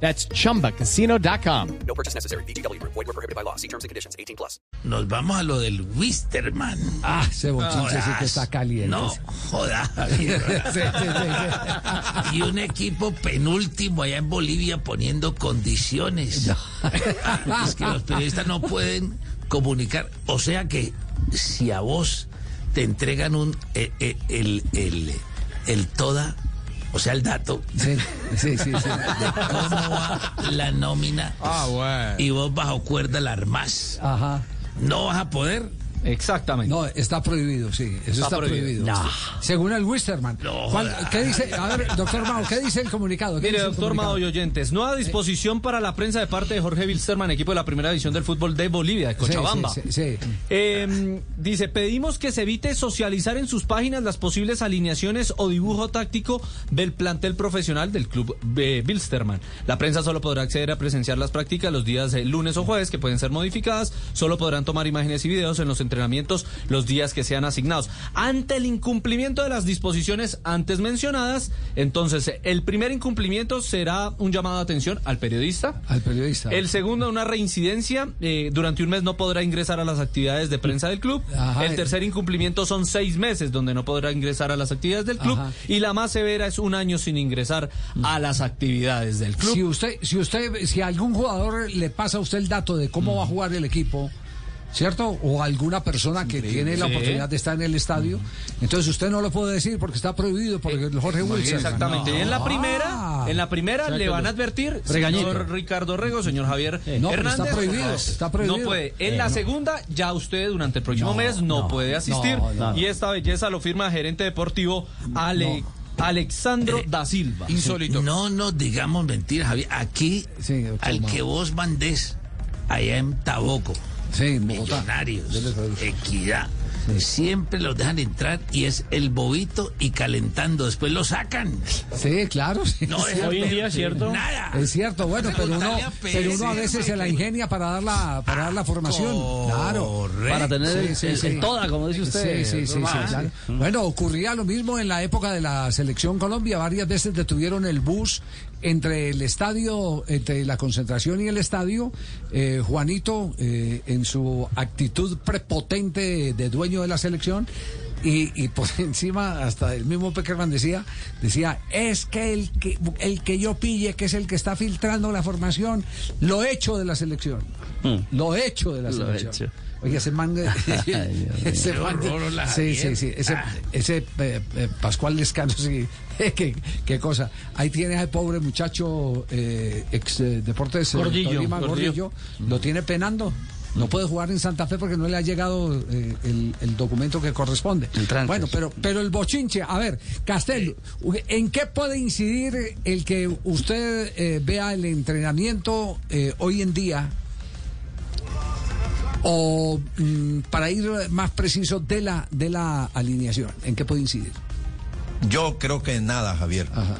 That's chumbacasino.com. No purchase necessary. BGW. Void were prohibited by law. See terms and conditions. 18 plus. Nos vamos a lo del Wisterman. Ah, ese bochinche sí que está caliente. No, joda. y un equipo penúltimo allá en Bolivia poniendo condiciones. es que los periodistas no pueden comunicar. O sea que si a vos te entregan un eh, eh, el, el, el toda, o sea, el dato Sí, sí, sí. sí. de cómo va la nómina y vos bajo cuerda la armás, Ajá. no vas a poder. Exactamente. No, está prohibido, sí. Eso está, prohibido. No. Según el Wisterman. No, ¿Cuál- joda. ¿Qué dice? A ver, doctor Mao, ¿qué dice el comunicado? ¿Qué Mire, doctor? Mado y oyentes, nueva disposición para la prensa de parte de Jorge Wilstermann, equipo de la primera división del fútbol de Bolivia, de Cochabamba. sí, sí, sí. Eh, dice, pedimos que se evite socializar en sus páginas las posibles alineaciones o dibujo táctico del plantel profesional del club eh, Bilsterman. La prensa solo podrá acceder a presenciar las prácticas los días eh, lunes o jueves, que pueden ser modificadas. Solo podrán tomar imágenes y videos en los entrenamientos los días que sean asignados. Ante el incumplimiento de las disposiciones antes mencionadas, entonces el primer incumplimiento será un llamado de atención al periodista. Al periodista. El segundo, una reincidencia. eh, durante un mes no podrá ingresar a las actividades de prensa del club. Ajá. El tercer incumplimiento son seis meses donde no podrá ingresar a las actividades del club. Ajá. Y la más severa es un año sin ingresar a las actividades del club. Si usted, si usted, si a algún jugador le pasa a usted el dato de cómo va a jugar el equipo, ¿cierto? O alguna persona que tiene la Sí. oportunidad de estar en el estadio, entonces usted no lo puede decir porque está prohibido por el Jorge Wilson. Exactamente. Y en la primera, en la primera le van a advertir, Regañito. señor Ricardo Rego, señor Javier No, pero Hernández. está prohibido, está prohibido. No puede. En la segunda, ya usted durante el próximo No, mes no, no, puede asistir. no, no. Y esta belleza lo firma gerente deportivo Ale, Alexandro da Silva. Insólito. No nos digamos mentiras, Javier. Aquí, Sí, al que vos mandés, allá en Taboco, Sí, en Bogotá. Millonarios. Equidad, siempre los dejan entrar y es el bobito y calentando. Después lo sacan. Sí, claro. sí, No sí. dejan Hoy en día, ¿cierto? Nada. Es cierto, bueno, pero uno, pero uno a sí, veces se la ingenia para dar la, para dar la formación. Claro. Para tener el, Sí, el- sí, el sí. toda, como dice usted. Sí, sí, sí, sí, Ah, claro. Bueno, ocurría lo mismo en la época de la selección Colombia. Varias veces detuvieron el bus entre el estadio, entre la concentración y el estadio. Eh, Juanito, eh, en su actitud prepotente de dueño de la selección. Y, y por encima, hasta el mismo Peckerman decía, decía, es que el, que el que yo pille, que es el que está filtrando la formación, lo hecho de la selección. Lo hecho de la Lo selección. hecho. Oye, ese man, ese man- sí, sí, sí, ese, Ah. ese eh, eh, Pascual Lescano, sí, qué, qué cosa. Ahí tiene al pobre muchacho eh, ex eh, Deportes Gordillo, Tolima, Gordillo. Gordillo, lo tiene penando. No puede jugar en Santa Fe porque no le ha llegado eh, el, el documento que corresponde. Entrantes. Bueno, pero, pero el bochinche, a ver, Castel, ¿en qué puede incidir el que usted eh, vea el entrenamiento eh, hoy en día o mm, para ir más preciso de la de la alineación, ¿en qué puede incidir? Yo creo que nada, Javier. Ajá.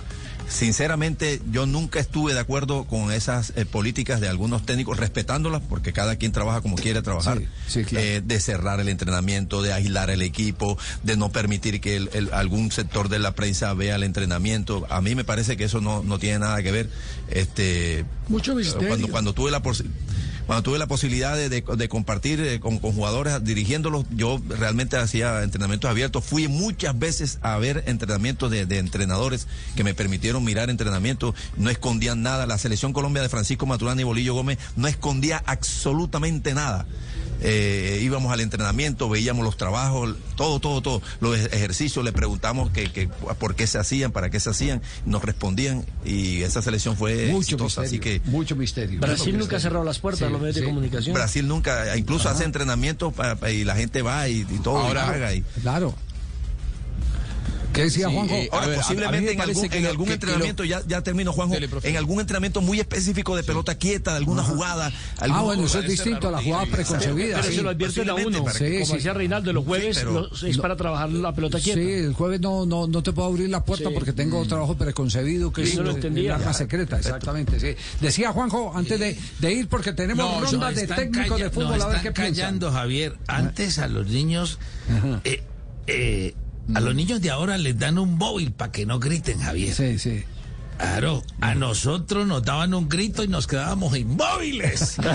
Sinceramente, yo nunca estuve de acuerdo con esas eh, políticas de algunos técnicos, respetándolas, porque cada quien trabaja como quiere trabajar, Sí, sí, claro. eh, de cerrar el entrenamiento, de aislar el equipo, de no permitir que el- el- algún sector de la prensa vea el entrenamiento. A mí me parece que eso no, no tiene nada que ver. Este, Mucho misterio. Cuando, cuando tuve la cuando tuve la posibilidad de, de- de compartir eh, con, con jugadores dirigiéndolos, yo realmente hacía entrenamientos abiertos. Fui muchas veces a ver entrenamientos de, de entrenadores que me permitieron mirar entrenamientos. No escondían nada. La selección Colombia de Francisco Maturana y Bolillo Gómez no escondía absolutamente nada. Eh, íbamos al entrenamiento, veíamos los trabajos, todo, todo, todo, los ej- ejercicios, le preguntamos que, que por qué se hacían, para qué se hacían, nos respondían y esa selección fue Mucho exitosa, misterio. así que mucho misterio. Brasil Mucho nunca ha cerrado las puertas Sí, a los medios sí. de comunicación. Brasil nunca, incluso hace entrenamientos y la gente va y, y todo, y Ahora, paga y- claro. ¿Qué decía Sí, Juanjo? eh, Ahora, ver, posiblemente me en algún, que en algún que- que entrenamiento, lo- ya, ya termino, Juanjo, Dele, en algún entrenamiento muy específico de pelota quieta, de alguna jugada. algún- Ah, bueno, eso es distinto a la jugada preconcebida. Pero se lo advierten a uno. como decía. Reinaldo, los jueves es para trabajar la pelota quieta. Sí, el jueves no, no, no te puedo abrir la puerta porque tengo trabajo preconcebido que es el arma secreta, exactamente. Sí. Decía Juanjo, antes de, de ir, porque tenemos No, ronda no, de técnicos de fútbol, no, a ver qué piensan. callando, Javier. Antes a los niños, eh, eh, a los niños de ahora les dan un móvil para que no griten, Javier. Sí, sí. Claro, a nosotros nos daban un grito y nos quedábamos inmóviles.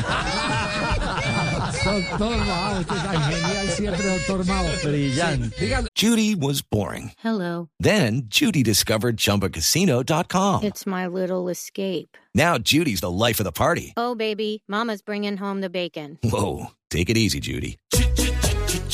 Doctor Mao, usted es genial siempre, doctor Mao. Brillante. Sí. Judy was boring. Hello. Then Judy discovered ChumbaCasino.com. It's my little escape. Now Judy's the life of the party. Oh, baby, Mama's bringing home the bacon. Whoa, take it easy, Judy.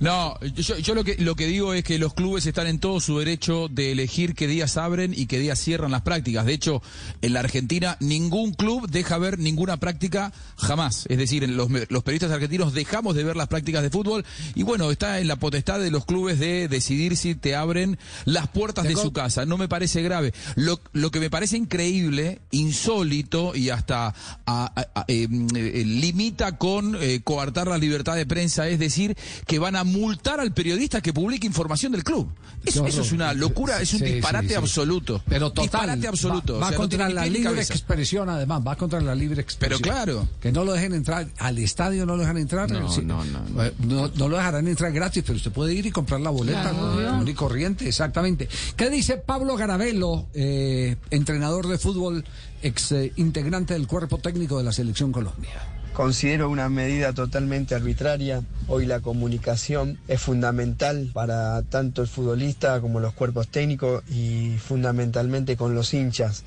No, yo, yo lo que lo que digo es que los clubes están en todo su derecho de elegir qué días abren y qué días cierran las prácticas. De hecho, en la Argentina ningún club deja ver ninguna práctica jamás. Es decir, en los, los periodistas argentinos dejamos de ver las prácticas de fútbol y bueno, está en la potestad de los clubes de decidir si te abren las puertas de su casa. No me parece grave. Lo, lo que me parece increíble, insólito y hasta a- a- a- eh, eh, limita con eh, coartar la libertad de prensa es decir que van a multar al periodista que publique información del club. Eso, es una locura, es un Sí, disparate sí. absoluto. Pero total, Disparate absoluto. va, o sea, contra la libre cabeza. expresión, además, va contra la libre expresión. Pero claro. Que no lo dejen entrar, al estadio no lo dejan entrar. No, Sí. no, no, Eh, no, no lo dejarán entrar gratis, pero usted puede ir y comprar la boleta ¿no? común y corriente, exactamente. ¿Qué dice Pablo Garabelo, eh, entrenador de fútbol, ex eh, integrante del cuerpo técnico de la Selección Colombia? Considero una medida totalmente arbitraria. Hoy la comunicación es fundamental para tanto el futbolista como los cuerpos técnicos y fundamentalmente con los hinchas.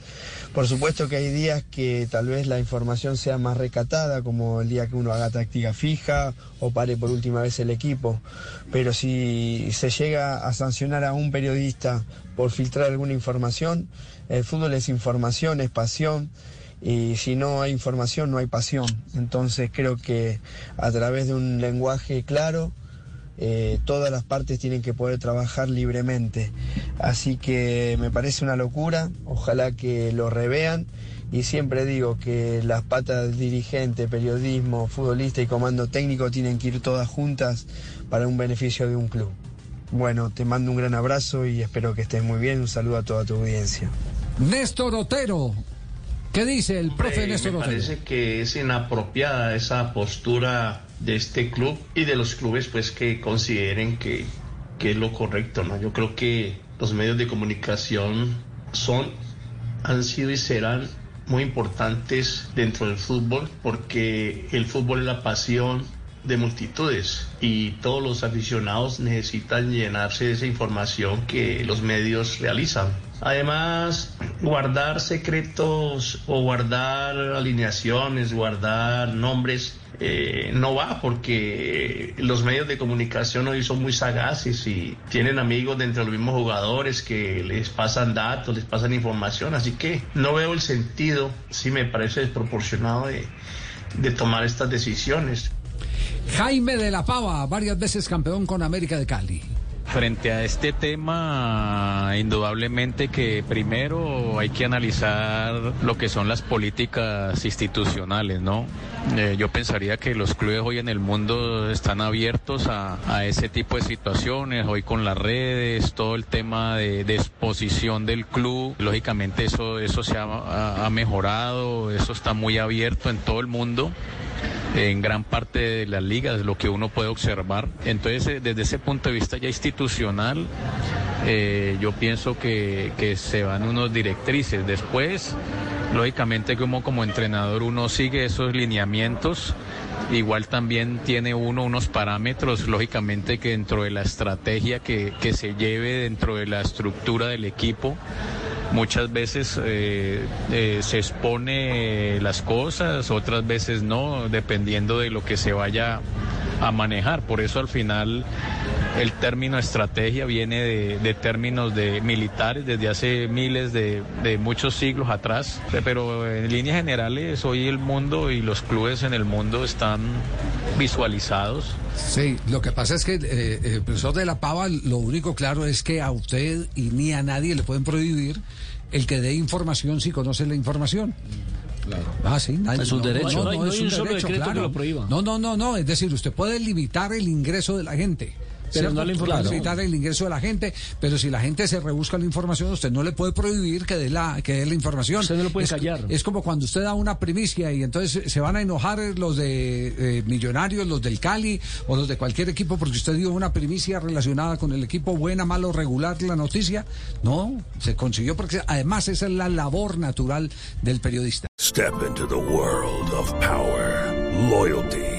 Por supuesto que hay días que tal vez la información sea más recatada, como el día que uno haga táctica fija o pare por última vez el equipo. Pero si se llega a sancionar a un periodista por filtrar alguna información, el fútbol es información, es pasión y si no hay información no hay pasión. Entonces creo que a través de un lenguaje claro eh, todas las partes tienen que poder trabajar libremente. Así que me parece una locura, ojalá que lo revean y siempre digo que las patas dirigente, periodismo, futbolista y comando técnico tienen que ir todas juntas para un beneficio de un club. Bueno, te mando un gran abrazo y espero que estés muy bien. Un saludo a toda tu audiencia. Néstor Otero. ¿Qué dice el profe Néstor me parece que es inapropiada esa postura de este club y de los clubes pues que consideren que, que es lo correcto, ¿no? Yo creo que los medios de comunicación son, han sido y serán muy importantes dentro del fútbol porque el fútbol es la pasión de multitudes y todos los aficionados necesitan llenarse de esa información que los medios realizan. Además, guardar secretos o guardar alineaciones, guardar nombres, eh, no va porque los medios de comunicación hoy son muy sagaces y tienen amigos dentro de los mismos jugadores que les pasan datos, les pasan información, así que no veo el sentido, sí me parece desproporcionado de, de tomar estas decisiones. Jaime de la Pava, varias veces campeón con América de Cali. Frente a este tema, indudablemente que primero hay que analizar lo que son las políticas institucionales, ¿no? Eh, yo pensaría que los clubes hoy en el mundo están abiertos a, ese tipo de situaciones, hoy con las redes, todo el tema de, de exposición del club, lógicamente eso, eso se ha mejorado, eso está muy abierto en todo el mundo en gran parte de las ligas, lo que uno puede observar. Entonces, eh, desde ese punto de vista ya institucional, eh, yo pienso que, que se van unos directrices. Después, lógicamente, como como entrenador uno sigue esos lineamientos. Igual también tiene uno unos parámetros, lógicamente, que dentro de la estrategia que, que se lleve dentro de la estructura del equipo, muchas veces eh, eh, se expone las cosas, otras veces no, dependiendo de lo que se vaya a manejar. Por eso al final el término estrategia viene de, de términos de militares desde hace miles de, de muchos siglos atrás. Pero en líneas generales hoy el mundo y los clubes en el mundo están visualizados. Sí, lo que pasa es que eh, el profesor de la Pava, lo único claro es que a usted y ni a nadie le pueden prohibir el que dé información si conoce la información. Ah, sí, nadie- Es un derecho. No hay- no es un solo decreto que lo prohíba. No, no, no, no. Es decir, usted puede limitar el ingreso de la gente. Pero no la información. Limitar el ingreso de la gente, pero si la gente se rebusca la información, usted no le puede prohibir que dé la, que dé la información. Usted no lo puede es, callar. Es como cuando usted da una primicia y entonces se van a enojar los de eh, Millonarios, los del Cali o los de cualquier equipo porque usted dio una primicia relacionada con el equipo buena, malo, regular, la noticia. No, se consiguió porque además esa es la labor natural del periodista. Step into the world of power, loyalty,